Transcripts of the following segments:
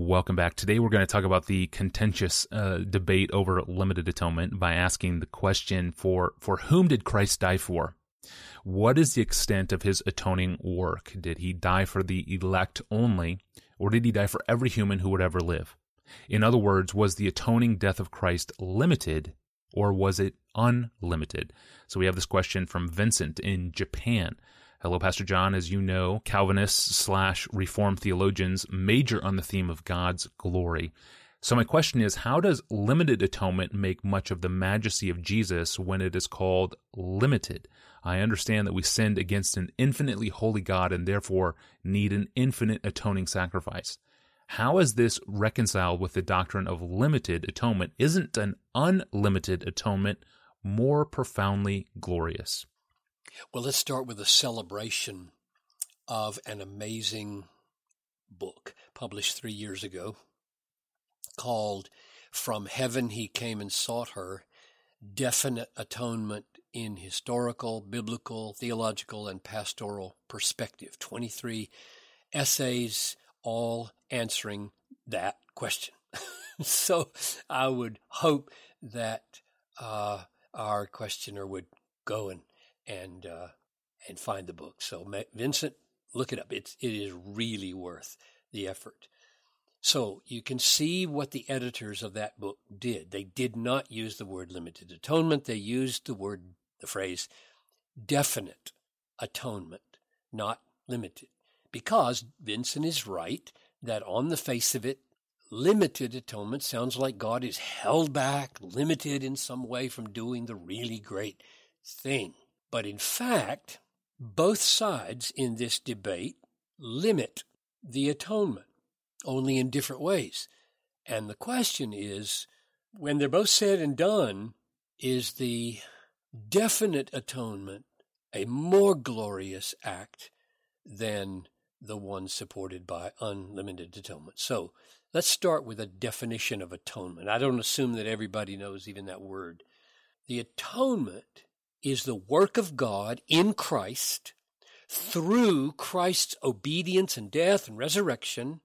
Welcome back. Today we're going to talk about the contentious uh, debate over limited atonement by asking the question for for whom did Christ die for? What is the extent of his atoning work? Did he die for the elect only, or did he die for every human who would ever live? In other words, was the atoning death of Christ limited or was it unlimited? So we have this question from Vincent in Japan. Hello, Pastor John. As you know, Calvinists slash Reformed theologians major on the theme of God's glory. So my question is, how does limited atonement make much of the majesty of Jesus when it is called limited? I understand that we sinned against an infinitely holy God and therefore need an infinite atoning sacrifice. How is this reconciled with the doctrine of limited atonement? Isn't an unlimited atonement more profoundly glorious? Well, let's start with a celebration of an amazing book published three years ago called From Heaven He Came and Sought Her Definite Atonement in Historical, Biblical, Theological, and Pastoral Perspective. 23 essays, all answering that question. so I would hope that uh, our questioner would go and and uh, and find the book. So Vincent, look it up. It's it is really worth the effort. So you can see what the editors of that book did. They did not use the word limited atonement. They used the word the phrase definite atonement, not limited. Because Vincent is right that on the face of it, limited atonement sounds like God is held back, limited in some way from doing the really great thing. But in fact, both sides in this debate limit the atonement, only in different ways. And the question is when they're both said and done, is the definite atonement a more glorious act than the one supported by unlimited atonement? So let's start with a definition of atonement. I don't assume that everybody knows even that word. The atonement is the work of God in Christ through Christ's obedience and death and resurrection,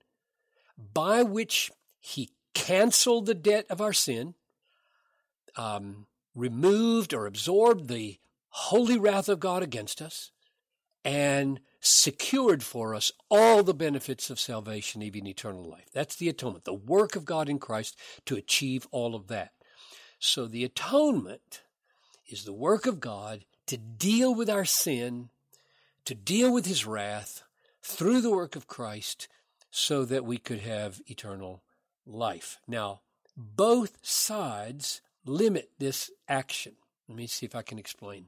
by which he canceled the debt of our sin, um, removed or absorbed the holy wrath of God against us, and secured for us all the benefits of salvation, even eternal life. That's the atonement, the work of God in Christ to achieve all of that. So the atonement is the work of God to deal with our sin, to deal with his wrath through the work of Christ so that we could have eternal life. Now, both sides limit this action. Let me see if I can explain.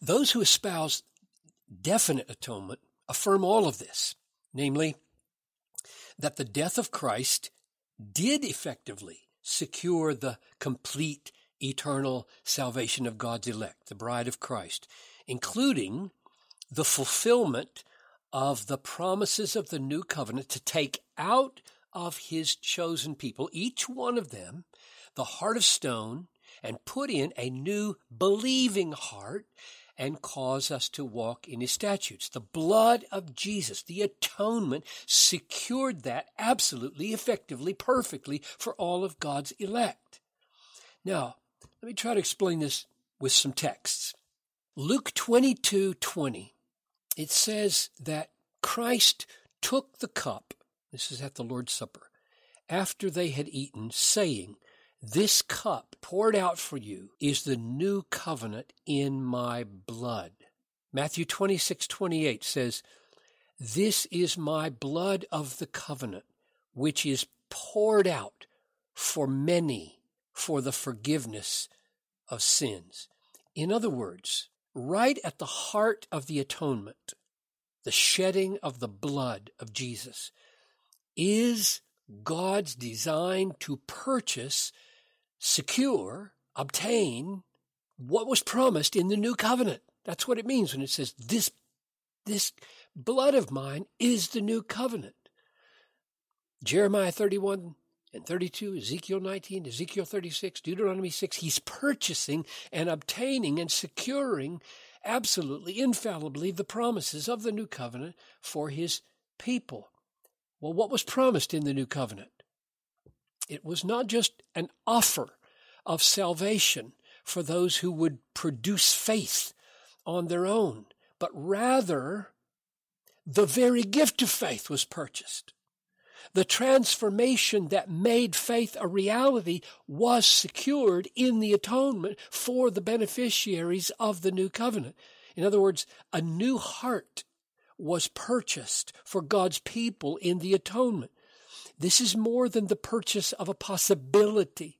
Those who espouse definite atonement affirm all of this, namely, that the death of Christ did effectively secure the complete eternal salvation of God's elect, the bride of Christ, including the fulfillment of the promises of the new covenant to take out of his chosen people, each one of them, the heart of stone and put in a new believing heart and cause us to walk in his statutes. The blood of Jesus, the atonement, secured that absolutely, effectively, perfectly for all of God's elect. Now, let me try to explain this with some texts. Luke 22 20, it says that Christ took the cup, this is at the Lord's Supper, after they had eaten, saying, This cup poured out for you is the new covenant in my blood. Matthew 26 28 says, This is my blood of the covenant, which is poured out for many for the forgiveness of sins. In other words, right at the heart of the atonement, the shedding of the blood of Jesus, is God's design to purchase, secure, obtain what was promised in the new covenant. That's what it means when it says this, this blood of mine is the new covenant. Jeremiah 31 and 32, Ezekiel 19, Ezekiel 36, Deuteronomy 6, he's purchasing and obtaining and securing absolutely, infallibly the promises of the new covenant for his people. Well, what was promised in the new covenant? It was not just an offer of salvation for those who would produce faith on their own, but rather the very gift of faith was purchased. The transformation that made faith a reality was secured in the atonement for the beneficiaries of the new covenant. In other words, a new heart was purchased for God's people in the atonement. This is more than the purchase of a possibility.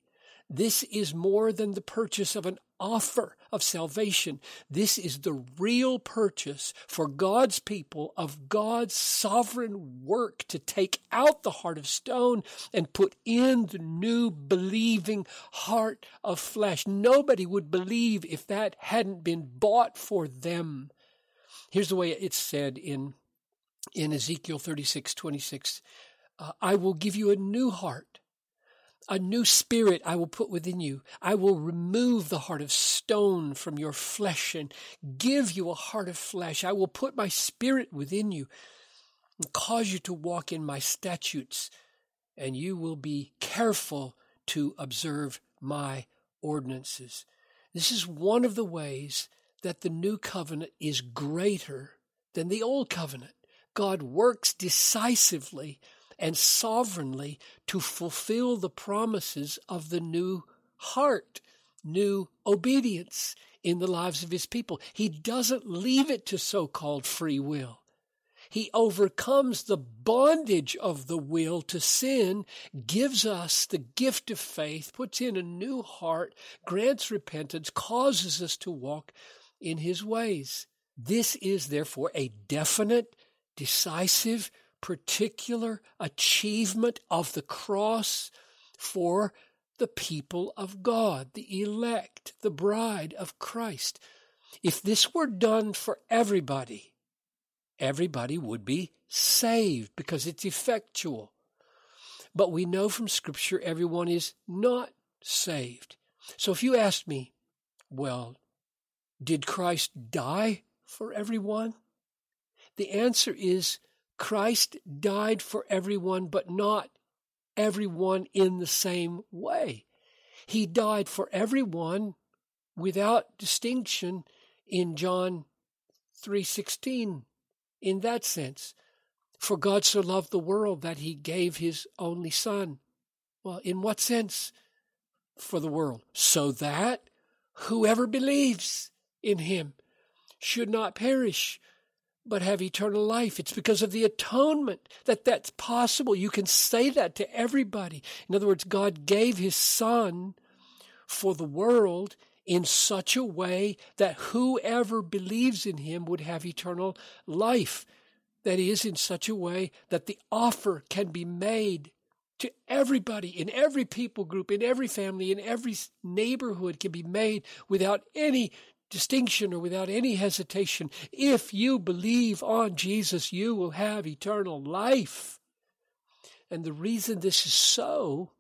This is more than the purchase of an offer of salvation. This is the real purchase for God's people of God's sovereign work to take out the heart of stone and put in the new believing heart of flesh. Nobody would believe if that hadn't been bought for them. Here's the way it's said in, in Ezekiel 36, 26. Uh, I will give you a new heart a new spirit I will put within you. I will remove the heart of stone from your flesh and give you a heart of flesh. I will put my spirit within you and cause you to walk in my statutes, and you will be careful to observe my ordinances. This is one of the ways that the new covenant is greater than the old covenant. God works decisively and sovereignly to fulfill the promises of the new heart, new obedience in the lives of his people. He doesn't leave it to so called free will. He overcomes the bondage of the will to sin, gives us the gift of faith, puts in a new heart, grants repentance, causes us to walk in his ways. This is therefore a definite, decisive, particular achievement of the cross for the people of God, the elect, the bride of Christ. If this were done for everybody, everybody would be saved because it's effectual. But we know from Scripture everyone is not saved. So if you ask me, well, did Christ die for everyone? The answer is Christ died for everyone, but not everyone in the same way. He died for everyone without distinction in John 3:16 in that sense. For God so loved the world that he gave his only son. Well, in what sense for the world? So that whoever believes in him should not perish but have eternal life. It's because of the atonement that that's possible. You can say that to everybody. In other words, God gave his son for the world in such a way that whoever believes in him would have eternal life. That is, in such a way that the offer can be made to everybody in every people group, in every family, in every neighborhood can be made without any distinction or without any hesitation. If you believe on Jesus, you will have eternal life. And the reason this is so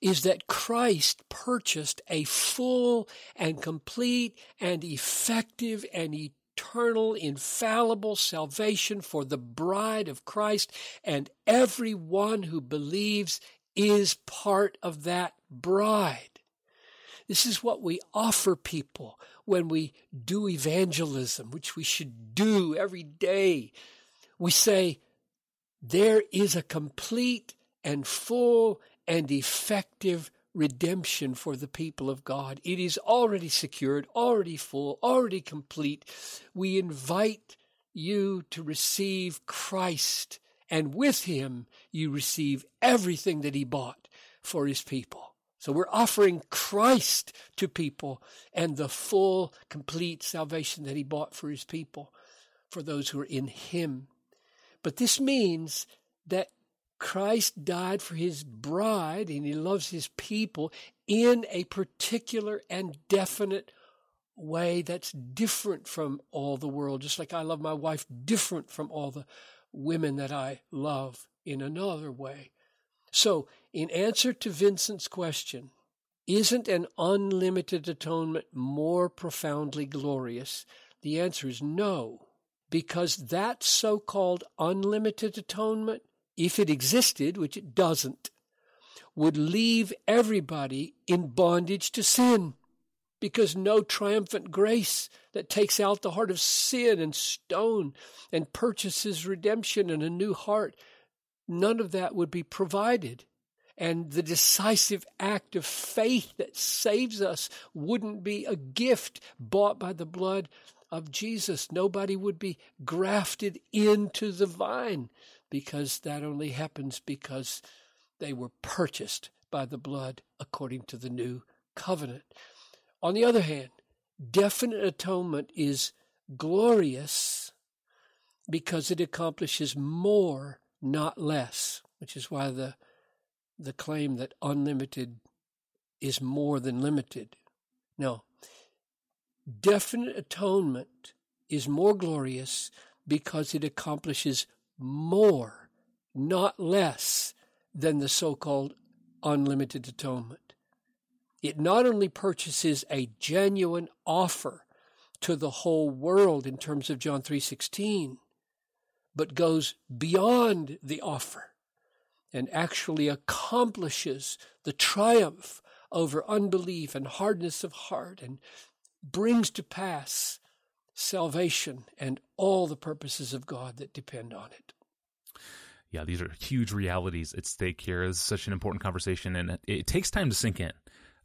is that Christ purchased a full and complete and effective and eternal, infallible salvation for the bride of Christ, and everyone who believes is part of that bride. This is what we offer people when we do evangelism, which we should do every day. We say, there is a complete and full and effective redemption for the people of God. It is already secured, already full, already complete. We invite you to receive Christ, and with him you receive everything that he bought for his people. So we're offering Christ to people and the full, complete salvation that he bought for his people, for those who are in him. But this means that Christ died for his bride and he loves his people in a particular and definite way that's different from all the world, just like I love my wife different from all the women that I love in another way. So, in answer to Vincent's question, isn't an unlimited atonement more profoundly glorious? The answer is no. because that so called unlimited atonement, if it existed, which it doesn't, would leave everybody in bondage to sin because no triumphant grace that takes out the heart of sin and stone and purchases redemption and a new heart, none of that would be provided. And the decisive act of faith that saves us wouldn't be a gift bought by the blood of Jesus. Nobody would be grafted into the vine because that only happens because they were purchased by the blood according to the new covenant. On the other hand, definite atonement is glorious because it accomplishes more, not less, which is why the, the claim that unlimited is more than limited. No. Definite atonement is more glorious because it accomplishes more, not less, than the so called unlimited atonement. It not only purchases a genuine offer to the whole world in terms of John 3:16, but goes beyond the offer and actually accomplishes the triumph over unbelief and hardness of heart and brings to pass salvation and all the purposes of God that depend on it. Yeah, these are huge realities at stake here. This is such an important conversation, and it takes time to sink in.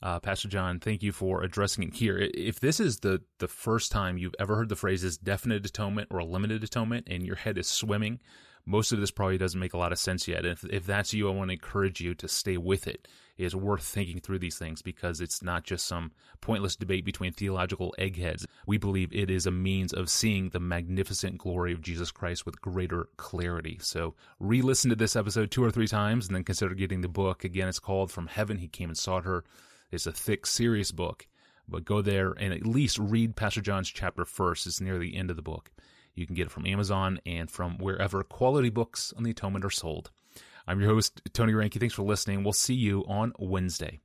Uh, Pastor John, thank you for addressing it here. If this is the, the first time you've ever heard the phrases definite atonement or limited atonement and your head is swimming, most of this probably doesn't make a lot of sense yet. If, if that's you, I want to encourage you to stay with it. It is worth thinking through these things because it's not just some pointless debate between theological eggheads. We believe it is a means of seeing the magnificent glory of Jesus Christ with greater clarity. So re listen to this episode two or three times and then consider getting the book. Again, it's called From Heaven He Came and Sought Her. It's a thick, serious book, but go there and at least read Pastor John's chapter first. It's near the end of the book. You can get it from Amazon and from wherever quality books on the atonement are sold. I'm your host, Tony Reinke. Thanks for listening. We'll see you on Wednesday.